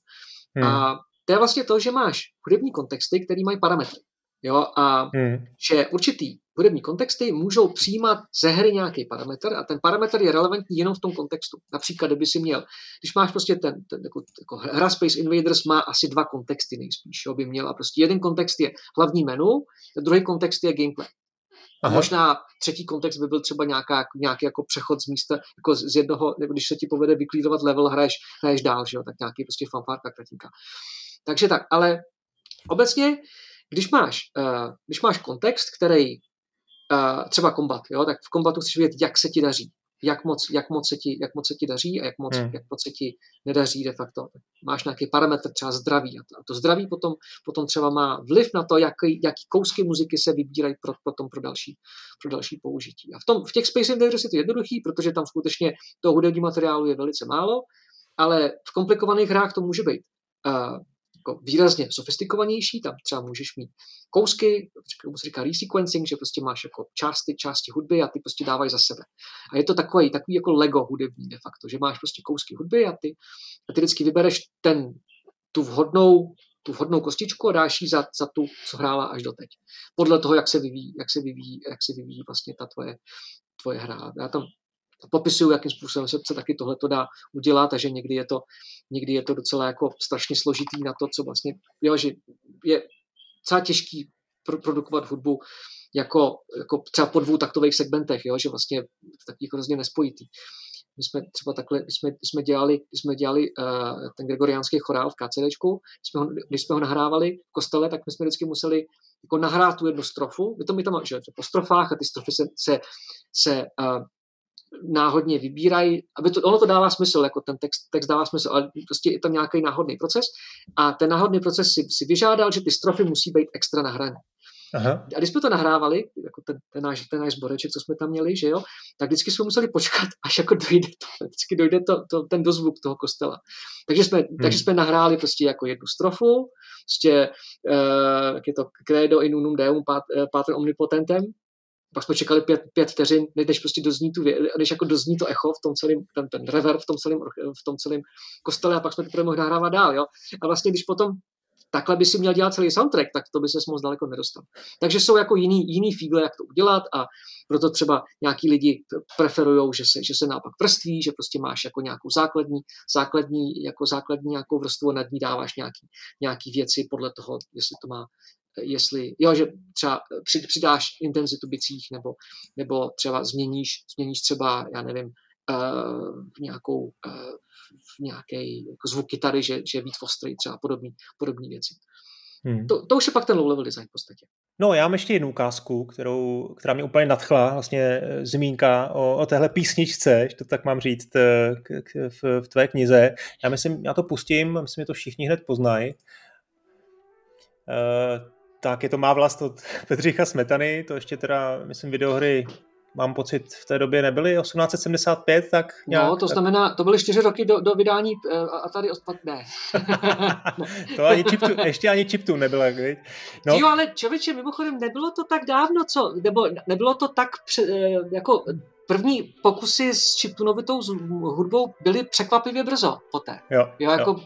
Hmm. A to je vlastně to, že máš hudební kontexty, které mají parametry. Jo, a hmm. že určitý hudební kontexty můžou přijímat ze hry nějaký parametr a ten parametr je relevantní jenom v tom kontextu. Například, kdyby si měl, když máš prostě ten, ten jako, jako hra Space Invaders má asi dva kontexty nejspíš, jo, by měl a prostě jeden kontext je hlavní menu, a druhý kontext je gameplay. A Aha. možná třetí kontext by byl třeba nějaká, nějaký jako přechod z místa, jako z jednoho, nebo když se ti povede vyklídovat level, hraješ, hraješ dál, že jo, tak nějaký prostě fanfárka kratinka. Takže tak, ale obecně když máš, uh, když máš kontext, který uh, třeba kombat, jo, tak v kombatu chceš vědět, jak se ti daří, jak moc, jak moc, se, ti, jak moc se ti daří a jak moc, hmm. jak moc se ti nedaří de facto. Máš nějaký parametr, třeba zdraví a to, a to zdraví potom, potom třeba má vliv na to, jaký, jaký kousky muziky se vybírají pro, potom pro další, pro další použití. A v, tom, v těch Space Invaders je to jednoduchý, protože tam skutečně toho hudební materiálu je velice málo, ale v komplikovaných hrách to může být. Uh, jako výrazně sofistikovanější, tam třeba můžeš mít kousky, tomu se říká resequencing, že prostě máš jako části, části hudby a ty prostě dávají za sebe. A je to takový, takový jako Lego hudební de facto, že máš prostě kousky hudby a ty, a ty vždycky vybereš ten, tu vhodnou tu vhodnou kostičku a dáš ji za, za tu, co hrála až doteď. Podle toho, jak se vyvíjí, jak se vyvíjí, jak se vyvíjí vlastně ta tvoje, tvoje hra. Já tam popisuju, jakým způsobem se, se taky tohle dá udělat, takže někdy je to, někdy je to docela jako strašně složitý na to, co vlastně, jo, že je docela těžký pro, produkovat hudbu jako, jako třeba po dvou taktových segmentech, jo, že vlastně taky hrozně nespojitý. My jsme třeba takhle, když jsme, jsme dělali, jsme dělali uh, ten gregoriánský chorál v KCDčku, jsme, ho, když jsme ho nahrávali v kostele, tak my jsme vždycky museli jako nahrát tu jednu strofu. My to my tam, že po strofách a ty strofy se, se, se uh, náhodně vybírají, aby to, ono to dává smysl, jako ten text, text dává smysl, ale prostě je tam nějaký náhodný proces a ten náhodný proces si, si vyžádal, že ty strofy musí být extra nahrané. Aha. A když jsme to nahrávali, jako ten, ten, náš, ten náš zboreček, co jsme tam měli, že jo, tak vždycky jsme museli počkat, až jako dojde, to, vždycky dojde to, to, ten dozvuk toho kostela. Takže jsme, hmm. takže jsme nahráli prostě jako jednu strofu, prostě, uh, jak je to, credo in unum deum, pater omnipotentem, pak jsme čekali pět, pět vteřin, než prostě dozní tu, než jako dozní to echo v tom celém, ten, ten reverb v tom celém, v tom celém kostele a pak jsme teprve mohli nahrávat dál, jo. A vlastně, když potom takhle by si měl dělat celý soundtrack, tak to by se moc daleko nedostal. Takže jsou jako jiný, jiný fígle, jak to udělat a proto třeba nějaký lidi preferují, že se, že se naopak vrství, že prostě máš jako nějakou základní, základní, jako základní nějakou vrstvu a nad ní dáváš nějaký, nějaký věci podle toho, jestli to má jestli, jo, že třeba přidáš intenzitu bicích nebo, nebo třeba změníš, změníš třeba, já nevím, uh, nějakou, uh, nějaký jako zvuk kytary, že, že je víc ostrý, třeba podobný, podobný věci. Hmm. To, to už je pak ten low-level design v podstatě. No, já mám ještě jednu ukázku, kterou, která mě úplně nadchla, vlastně eh, zmínka o, o téhle písničce, že to tak mám říct, k, k, v, v tvé knize. Já myslím, já to pustím, myslím, že to všichni hned poznají. Uh, tak je to má vlast od Bedřicha Smetany, to ještě teda, myslím, videohry mám pocit, v té době nebyly 1875, tak nějak, No, to znamená, to byly čtyři roky do, do vydání uh, a tady odpad ne. to ani chiptu, ještě ani chiptu nebyla, viď? No. Jo, ale člověče, mimochodem, nebylo to tak dávno, co, nebo nebylo to tak, pře, eh, jako první pokusy s chiptunovitou hudbou byly překvapivě brzo poté. Jo, jo jako jo.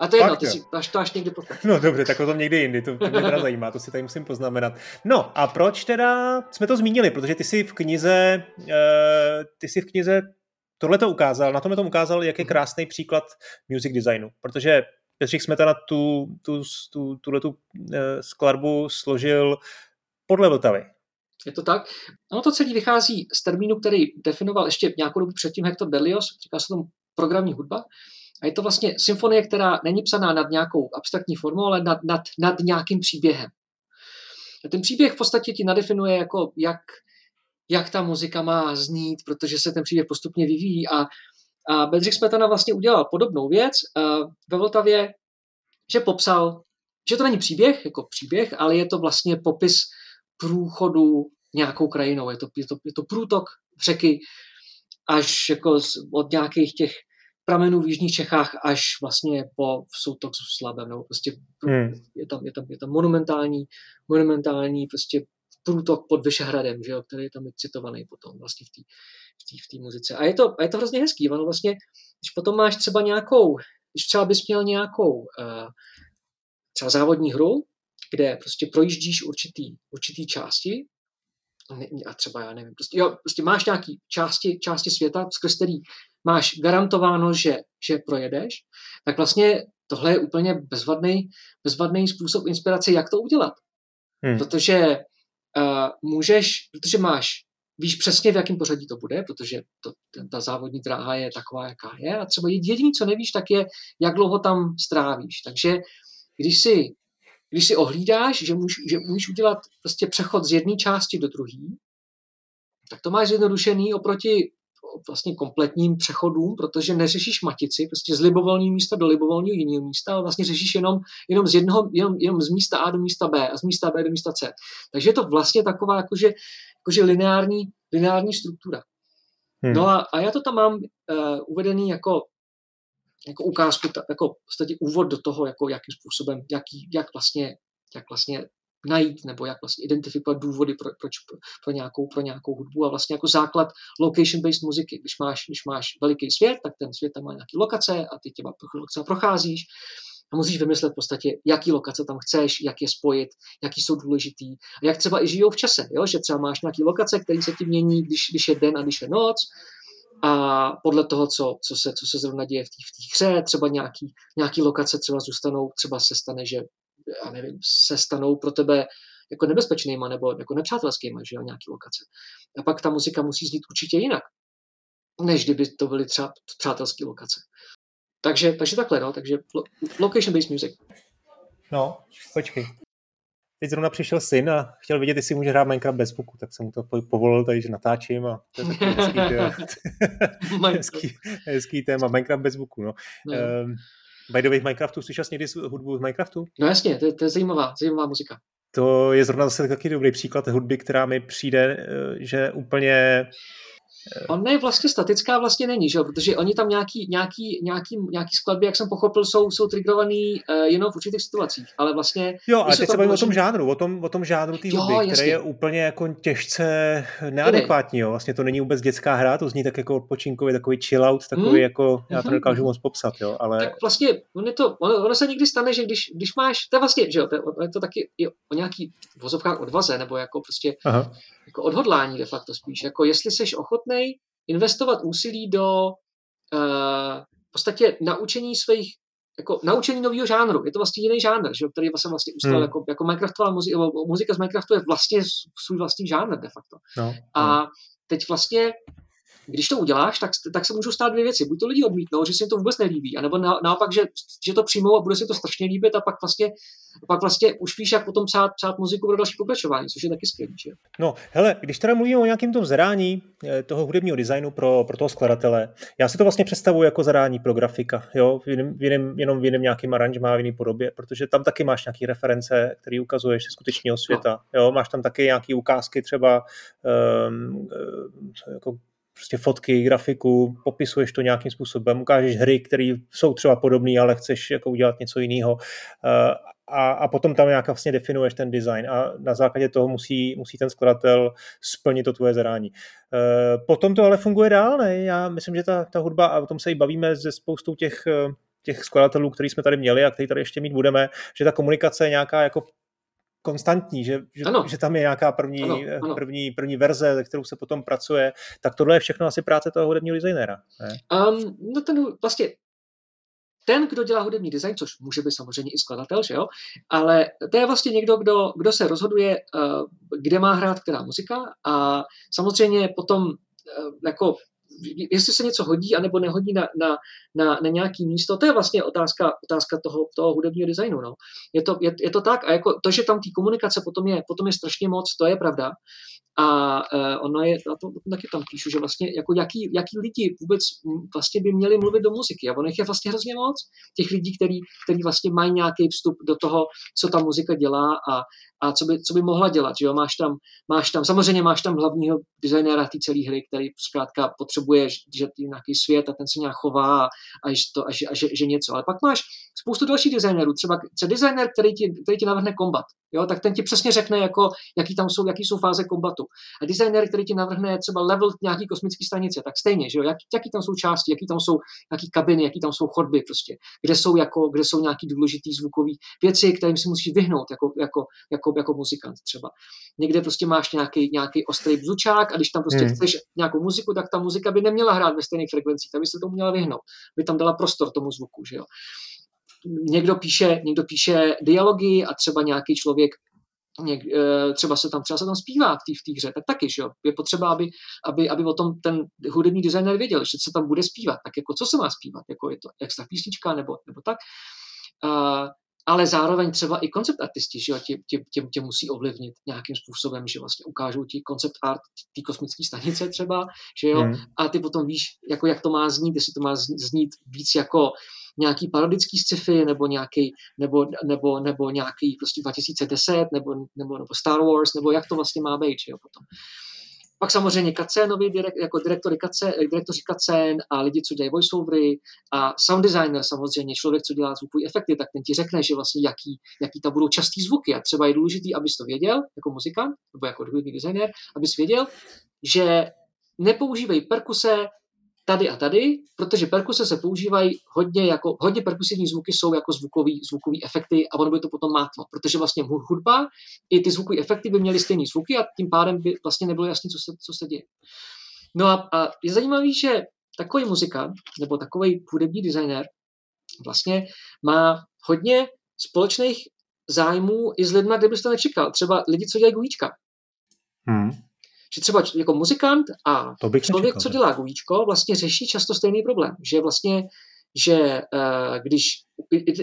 A to je jedno, ty si, až to až někdy poslech. No dobře, tak o tom někdy jindy, to, to mě teda zajímá, to si tady musím poznamenat. No a proč teda jsme to zmínili, protože ty si v knize, uh, ty si v knize tohle to ukázal, na tom to ukázal, jak je mhm. krásný příklad music designu, protože Petřík Smetana tu, tu, tu, tuhletu uh, skladbu složil podle Vltavy. Je to tak? Ono to celé vychází z termínu, který definoval ještě nějakou dobu předtím Hector Berlioz, říká se tomu programní hudba, a je to vlastně symfonie, která není psaná nad nějakou abstraktní formou, ale nad, nad, nad nějakým příběhem. A ten příběh v podstatě ti nadefinuje, jako jak, jak ta muzika má znít, protože se ten příběh postupně vyvíjí. A, a Bedřich Smetana vlastně udělal podobnou věc uh, ve Vltavě, že popsal, že to není příběh, jako příběh, ale je to vlastně popis průchodu nějakou krajinou. Je to, je to, je to průtok řeky až jako od nějakých těch pramenů v Jižních Čechách až vlastně po soutok s Slabem, nebo prostě hmm. je, tam, je, tam, je tam monumentální, monumentální prostě průtok pod Vyšehradem, že jo, který je tam citovaný potom vlastně v té v v muzice. A je, to, a je to hrozně hezký, ono vlastně, když potom máš třeba nějakou, když třeba bys měl nějakou uh, třeba závodní hru, kde prostě projíždíš určitý, určitý části, a třeba já nevím, prostě, jo, prostě máš nějaký části, části světa, skrz který máš garantováno, že, že projedeš, tak vlastně tohle je úplně bezvadný, bezvadný způsob inspirace, jak to udělat. Hmm. Protože uh, můžeš, protože máš, víš přesně, v jakém pořadí to bude, protože to, ten, ta závodní dráha je taková, jaká je a třeba jediný, co nevíš, tak je, jak dlouho tam strávíš. Takže když si, když si ohlídáš, že můžeš, že můžeš udělat prostě přechod z jedné části do druhé, tak to máš zjednodušený oproti vlastně kompletním přechodům, protože neřešíš matici, prostě z libovolného místa do libovolného jiného místa, ale vlastně řešíš jenom, jenom, z jednoho, jenom, jenom z místa A do místa B a z místa B do místa C. Takže je to vlastně taková jakože, jakože lineární, lineární struktura. Hmm. No a, a já to tam mám uh, uvedený jako, jako ukázku, jako v podstatě úvod do toho, jako jakým způsobem, jaký, jak vlastně jak vlastně najít nebo jak vlastně identifikovat důvody pro, proč, pro, nějakou, pro nějakou hudbu a vlastně jako základ location-based muziky. Když máš, když máš veliký svět, tak ten svět tam má nějaké lokace a ty těma lokace procházíš a musíš vymyslet v podstatě, jaký lokace tam chceš, jak je spojit, jaký jsou důležitý a jak třeba i žijou v čase, jo? že třeba máš nějaký lokace, který se ti mění, když, když je den a když je noc a podle toho, co, co, se, co se zrovna děje v té v hře, třeba nějaký, nějaký lokace třeba zůstanou, třeba se stane, že já nevím, se stanou pro tebe jako nebezpečnýma nebo jako nepřátelskýma, že jo, nějaký lokace. A pak ta muzika musí znít určitě jinak, než kdyby to byly třeba přátelské lokace. Takže, takže takhle, no, takže location-based music. No, počkej. Teď zrovna přišel syn a chtěl vidět, jestli může hrát Minecraft bez buku, tak jsem mu to povolil tady, že natáčím a to je hezký, hezký, hezký téma, Minecraft bez buku, no. no. Um, By the way, v Minecraftu, slyšel jsi někdy hudbu z Minecraftu? No jasně, to, to je zajímavá, zajímavá muzika. To je zrovna zase taky dobrý příklad hudby, která mi přijde, eh, že úplně On je vlastně statická vlastně není, že? protože oni tam nějaký, nějaký, nějaký, nějaký skladby, jak jsem pochopil, jsou, jsou triggerovaný uh, jenom v určitých situacích, ale vlastně... Jo, ale teď se bavím o tom žánru, o tom, o tom žánru té hudby, který je úplně jako těžce neadekvátní, jo. Vlastně to není vůbec dětská hra, to zní tak jako odpočinkový, takový chill out, takový hmm. jako, já to mhm, nedokážu mhm. moc popsat, jo, ale... Tak vlastně, on je to, ono, ono, se někdy stane, že když, když máš, to je vlastně, že jo, to je, je to taky i o nějaký vozovkách odvaze, nebo jako prostě Aha. Jako odhodlání de facto spíš, jako jestli jsi ochotnej investovat úsilí do uh, v podstatě naučení svých jako naučení nového žánru. Je to vlastně jiný žánr, že, který vlastně, vlastně ustal hmm. jako, jako Minecraftová muzika, muzika z Minecraftu je vlastně svůj vlastní žánr de facto. No, a no. teď vlastně když to uděláš, tak, tak se můžou stát dvě věci. Buď to lidi odmítnou, že se jim to vůbec nelíbí, anebo na, naopak, že, že to přijmou a bude se to strašně líbit a pak vlastně, pak vlastně už víš, jak potom psát, psát muziku pro další pokračování, což je taky skvělé. No, hele, když teda mluvíme o nějakém tom zadání eh, toho hudebního designu pro, pro toho skladatele, já si to vlastně představuji jako zadání pro grafika, jo, v jiném, v jiném, jenom v jiném nějakém aranžmá, v jiné podobě, protože tam taky máš nějaké reference, které ukazuješ ze skutečného světa, no. jo, máš tam taky nějaké ukázky třeba um, jako prostě fotky, grafiku, popisuješ to nějakým způsobem, ukážeš hry, které jsou třeba podobné, ale chceš jako udělat něco jiného. Eh, a, a potom tam nějak vlastně definuješ ten design a na základě toho musí, musí ten skladatel splnit to tvoje zadání. Eh, potom to ale funguje dál, ne? Já myslím, že ta, ta hudba, a o tom se i bavíme se spoustou těch eh, těch skladatelů, který jsme tady měli a který tady ještě mít budeme, že ta komunikace je nějaká jako konstantní, že, že, že tam je nějaká první, ano, ano. první, první verze, ze kterou se potom pracuje, tak tohle je všechno asi práce toho hudebního designéra. Ne? Um, no ten vlastně ten, kdo dělá hudební design, což může být samozřejmě i skladatel, že jo, ale to je vlastně někdo, kdo, kdo se rozhoduje, uh, kde má hrát která muzika a samozřejmě potom uh, jako jestli se něco hodí anebo nehodí na, na, na, na nějaký místo, to je vlastně otázka, otázka toho, toho hudebního designu. No. Je, to, je, je to tak a jako to, že tam té komunikace potom je, potom je strašně moc, to je pravda. A uh, ono je, a to, to taky tam píšu, že vlastně jako jaký, jaký lidi vůbec vlastně by měli mluvit do muziky. A ono je vlastně hrozně moc. Těch lidí, který, který vlastně mají nějaký vstup do toho, co ta muzika dělá a, a co by, co by mohla dělat. Že jo? Máš, tam, máš tam, samozřejmě máš tam hlavního designéra té celé hry, který zkrátka potřebuje, že nějaký svět a ten se nějak chová a, a, že, to, a, že, a že, že, něco. Ale pak máš spoustu dalších designérů, třeba, designer, který ti, který ti navrhne kombat, jo? tak ten ti přesně řekne, jako, jaký tam jsou, jaký jsou fáze kombatu. A designer, který ti navrhne třeba level nějaký kosmické stanice, tak stejně, že jo? Jak, jaký tam jsou části, jaký tam jsou jaký kabiny, jaký tam jsou chodby prostě, kde jsou, jako, kde jsou nějaký důležitý zvukové věci, kterým si musíš vyhnout jako, jako, jako, jako muzikant třeba. Někde prostě máš nějaký, nějaký ostrý bzučák a když tam prostě hmm. chceš nějakou muziku, tak ta muzika by neměla hrát ve stejných frekvencích, tak by se to měla vyhnout, by tam dala prostor tomu zvuku, že jo někdo píše, někdo píše dialogy a třeba nějaký člověk něk, eh, třeba se tam, třeba se tam zpívá v té v hře, tak taky, že jo? Je potřeba, aby, aby, aby o tom ten hudební designer věděl, že se tam bude zpívat. Tak jako co se má zpívat? Jako je to extra písnička nebo, nebo tak? Uh, ale zároveň třeba i koncept artisti, že jo, tě, tě, tě, tě musí ovlivnit nějakým způsobem, že vlastně ukážou ti koncept art té kosmické stanice třeba, že jo, hmm. a ty potom víš, jako jak to má znít, jestli to má znít víc jako nějaký parodický sci-fi nebo nějaký, nebo, nebo, nebo nějaký prostě 2010 nebo, nebo, nebo Star Wars, nebo jak to vlastně má být, jo, potom. Pak samozřejmě kacénovi, jako direktory kacén, direktoři kacén a lidi, co dělají voiceovery a sound designer samozřejmě, člověk, co dělá zvukové efekty, tak ten ti řekne, že vlastně jaký, jaký tam budou častý zvuky a třeba je důležitý, abys to věděl jako muzikant nebo jako hudební designer, abys věděl, že nepoužívají perkuse, tady a tady, protože perkuse se používají hodně jako, hodně perkusivní zvuky jsou jako zvukový, zvukový efekty a ono by to potom mátlo, protože vlastně hudba i ty zvukové efekty by měly stejné zvuky a tím pádem by vlastně nebylo jasné, co se, co se děje. No a, a je zajímavý, že takový muzikant nebo takový hudební designer vlastně má hodně společných zájmů i s lidmi, kde byste nečekal. Třeba lidi, co dělají gujíčka. Hmm že třeba jako muzikant a to člověk, nečekal, co dělá guvíčko, vlastně řeší často stejný problém, že vlastně že uh, když,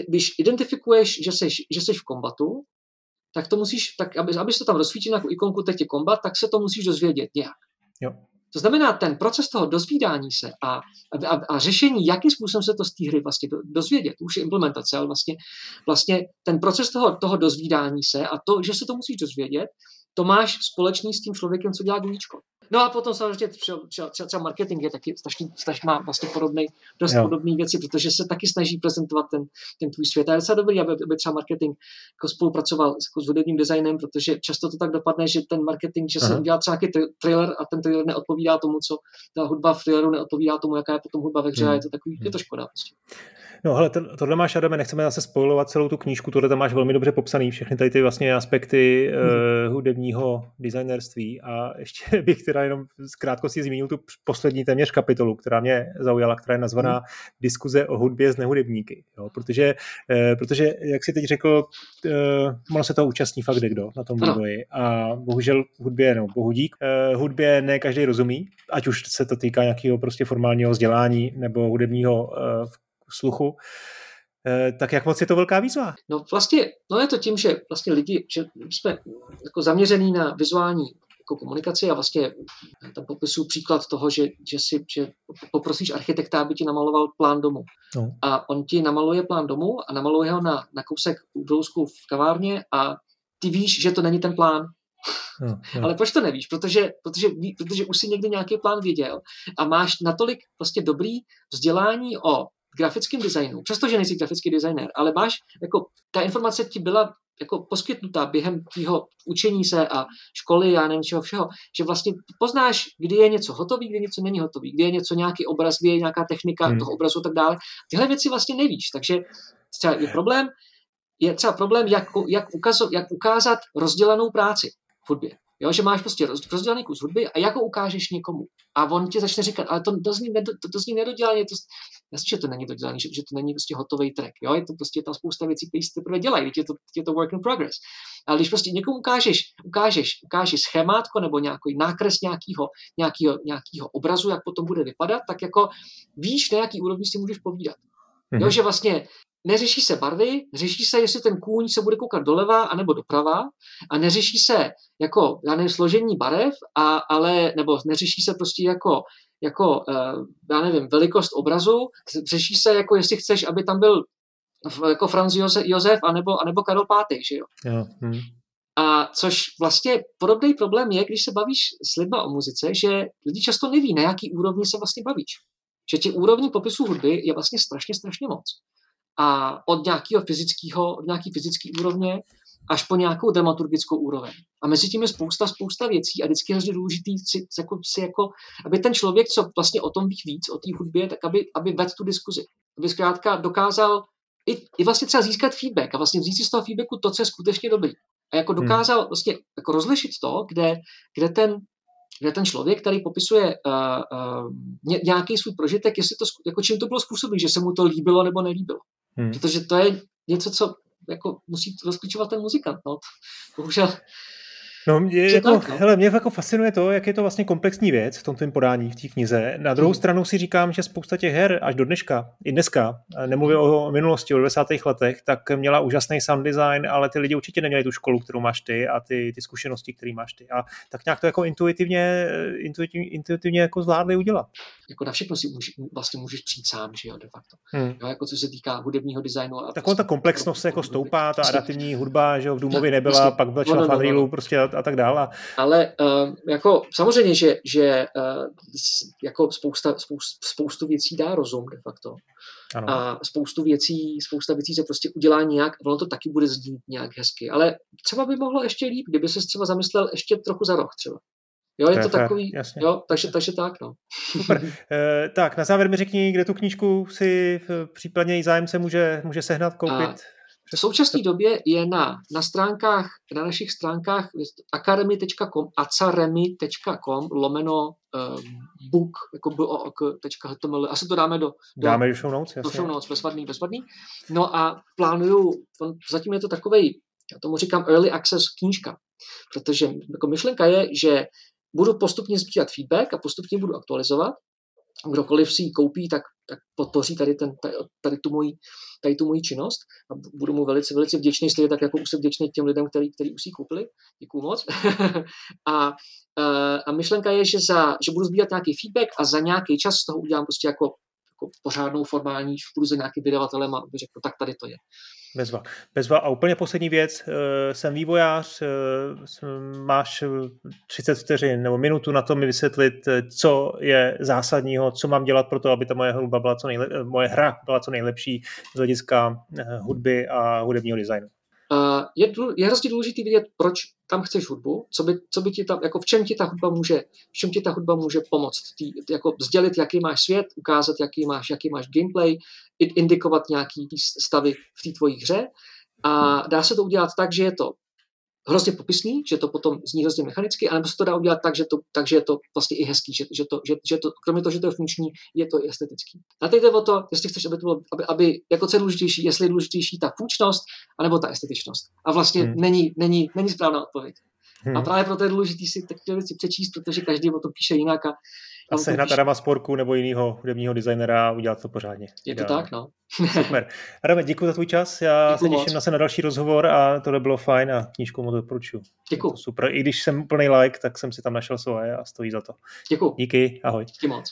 když identifikuješ, že jsi, že jsi v kombatu, tak to musíš, tak aby, abys to tam rozsvítil jako ikonku teď je kombat, tak se to musíš dozvědět nějak. Jo. To znamená, ten proces toho dozvídání se a, a, a řešení, jakým způsobem se to z té hry vlastně dozvědět, už je implementace, ale vlastně, vlastně ten proces toho, toho dozvídání se a to, že se to musíš dozvědět, to máš společný s tím člověkem, co dělá gujíčko. No a potom samozřejmě třeba, třeba, třeba marketing je taky strašný, strašný má vlastně podobný, dost jo. podobný věci, protože se taky snaží prezentovat ten, ten tvůj svět. A je docela dobrý, aby, aby třeba marketing jako spolupracoval jako s hudebním designem, protože často to tak dopadne, že ten marketing, že Aha. se udělá třeba nějaký trailer a ten trailer neodpovídá tomu, co ta hudba v traileru neodpovídá tomu, jaká je potom hudba ve hře hmm. a je to takový, je to škoda. Prostě. No ale to, tohle máš, Adame, nechceme zase spojovat celou tu knížku, tohle tam máš velmi dobře popsaný, všechny tady ty vlastně aspekty mm. uh, hudebního designerství a ještě bych teda jenom z krátkosti zmínil tu poslední téměř kapitolu, která mě zaujala, která je nazvaná mm. Diskuze o hudbě z nehudebníky, jo, protože, uh, protože, jak si teď řekl, uh, ono se toho účastní fakt kdo na tom vývoji a bohužel hudbě, no bohudík, uh, hudbě ne každý rozumí, ať už se to týká nějakého prostě formálního vzdělání nebo hudebního sluchu, eh, tak jak moc je to velká výzva? No vlastně, no je to tím, že vlastně lidi, že jsme jako zaměřený na vizuální jako komunikaci a vlastně tam popisuju příklad toho, že, že si že poprosíš architekta, aby ti namaloval plán domu. No. A on ti namaluje plán domu a namaluje ho na, na kousek úbrousku v kavárně a ty víš, že to není ten plán. No, no. Ale proč to nevíš? Protože, protože, protože už si někdy nějaký plán věděl a máš natolik vlastně dobrý vzdělání o grafickém designu, přestože nejsi grafický designer, ale máš, jako ta informace ti byla jako poskytnutá během tvýho učení se a školy, já nevím čeho všeho, že vlastně poznáš, kdy je něco hotový, kdy něco není hotový, kdy je něco nějaký obraz, kdy je nějaká technika hmm. toho obrazu a tak dále. Tyhle věci vlastně nevíš, takže třeba je problém, je třeba problém, jak, jak, ukazo, jak ukázat rozdělanou práci v hudbě. Jo, že máš prostě rozdělený kus hudby a jak ho ukážeš někomu. A on ti začne říkat, ale to, to, zní, to, to zní nedodělaně, to, jasně, že to není dodělané, že, že, to není prostě hotový track. Jo? Je to prostě tam spousta věcí, které se teprve dělají, je to, je to work in progress. Ale když prostě někomu ukážeš, ukážeš, ukážeš schémátko nebo nějaký nákres nějakého, nějakého, nějakého obrazu, jak potom bude vypadat, tak jako víš, na jaký úrovni si můžeš povídat. Mm-hmm. Jo, že vlastně neřeší se barvy, řeší se, jestli ten kůň se bude koukat doleva anebo doprava a neřeší se jako, já nevím, složení barev, a, ale, nebo neřeší se prostě jako, jako uh, já nevím, velikost obrazu, řeší se jako, jestli chceš, aby tam byl jako Franz Josef, Josef anebo, anebo Karol V, že jo? jo. Hm. A což vlastně podobný problém je, když se bavíš s lidma o muzice, že lidi často neví, na jaký úrovni se vlastně bavíš. Že těch úrovní popisu hudby je vlastně strašně, strašně moc a od nějakého fyzického, od nějaký fyzické úrovně až po nějakou dramaturgickou úroveň. A mezi tím je spousta, spousta věcí a vždycky je hrozně důležitý si, jako, si jako, aby ten člověk, co vlastně o tom ví víc, o té hudbě, tak aby, aby vedl tu diskuzi. Aby zkrátka dokázal i, i vlastně třeba získat feedback a vlastně vzít si z toho feedbacku to, co je skutečně dobrý. A jako hmm. dokázal hmm. vlastně jako rozlišit to, kde, kde ten kde ten člověk, který popisuje uh, uh, nějaký svůj prožitek, jestli to, jako čím to bylo způsobené, že se mu to líbilo nebo nelíbilo. Hmm. Protože to je něco, co jako musí rozklíčovat ten muzikant. No. Bohužel No, mě, jako, tak, no. hele, mě jako fascinuje to, jak je to vlastně komplexní věc v tom tvém podání, v té knize. Na druhou hmm. stranu si říkám, že spousta těch her až do dneška, i dneska, nemluvím o minulosti, o 20. letech, tak měla úžasný sound design, ale ty lidi určitě neměli tu školu, kterou máš ty a ty, ty zkušenosti, které máš ty. A tak nějak to jako intuitivně, intuitivně, intuitivně jako zvládli udělat. Jako na všechno si může, vlastně můžeš přijít sám, že jo, de facto. Hmm. Jo, jako co se týká hudebního designu. A tak prostě, ta komplexnost se jako stoupá, ta adaptivní hudba, že jo, v Důmově nebyla, prostě, pak byla no, no, no, no. prostě a, tak dále. Ale uh, jako samozřejmě, že, že uh, jako spousta, spoustu, spoustu věcí dá rozum de facto. Ano. A spoustu věcí, spousta věcí se prostě udělá nějak, ono to taky bude znít nějak hezky. Ale třeba by mohlo ještě líp, kdyby se třeba zamyslel ještě trochu za roh třeba. Jo, je to, to takový, jasně. jo, takže, takže tak, no. Super. E, tak, na závěr mi řekni, kde tu knížku si případně i zájemce může, může sehnat, koupit. A v současné době je na, na stránkách, na našich stránkách academy.com, acaremy.com, lomeno uh, book, jako book.html, asi to dáme do, do, dáme do show notes, jasně. do show notes, bezvadný, bezvadný. No a plánuju, zatím je to takovej, já tomu říkám early access knížka, protože jako myšlenka je, že budu postupně sbírat feedback a postupně budu aktualizovat kdokoliv si ji koupí, tak, tak podpoří tady, ten, tady, tu moji, tady tu moji činnost a budu mu velice, velice vděčný, stejně tak jako už jsem vděčný těm lidem, který, který už si ji koupili. Děkuju moc. a, a myšlenka je, že, za, že budu sbírat nějaký feedback a za nějaký čas z toho udělám prostě jako, jako pořádnou formální, půjdu za nějakým vydavatelem a řeknu, tak tady to je. Bezva. Bezva. A úplně poslední věc, jsem vývojář, máš 30 vteřin nebo minutu na to mi vysvětlit, co je zásadního, co mám dělat pro to, aby ta moje hudba byla co nejle- moje hra byla co nejlepší z hlediska hudby a hudebního designu. Uh, je, je hrozně důležité vidět, proč tam chceš hudbu, co by, co by ti tam, jako v čem ti ta hudba může, v čem ti ta hudba může pomoct, tý, jako sdělit, jaký máš svět, ukázat, jaký máš, jaký máš gameplay, indikovat nějaký stavy v té tvojí hře. A dá se to udělat tak, že je to hrozně popisný, že to potom zní hrozně mechanicky, anebo se to dá udělat tak, že, to, takže je to vlastně i hezký, že, že, to, že, že to, kromě toho, že to je funkční, je to i estetický. A teď jde o to, jestli chceš, aby to bylo, aby, aby jako co je důležitější, jestli je důležitější ta funkčnost, anebo ta estetičnost. A vlastně hmm. není, není, není správná odpověď. Hmm. A právě proto je důležité si ty věci přečíst, protože každý o tom píše jinak a a sehnat Adama Sporku nebo jiného hudebního designera a udělat to pořádně. Je to Ideálně. tak, no. Super. Adame, děkuji za tvůj čas, já děkuju se těším moc. na další rozhovor a tohle bylo fajn a knížku moc doporučuji. Děkuji. Super, i když jsem plný like, tak jsem si tam našel svoje a stojí za to. Děkuji. Díky, ahoj. Díky moc.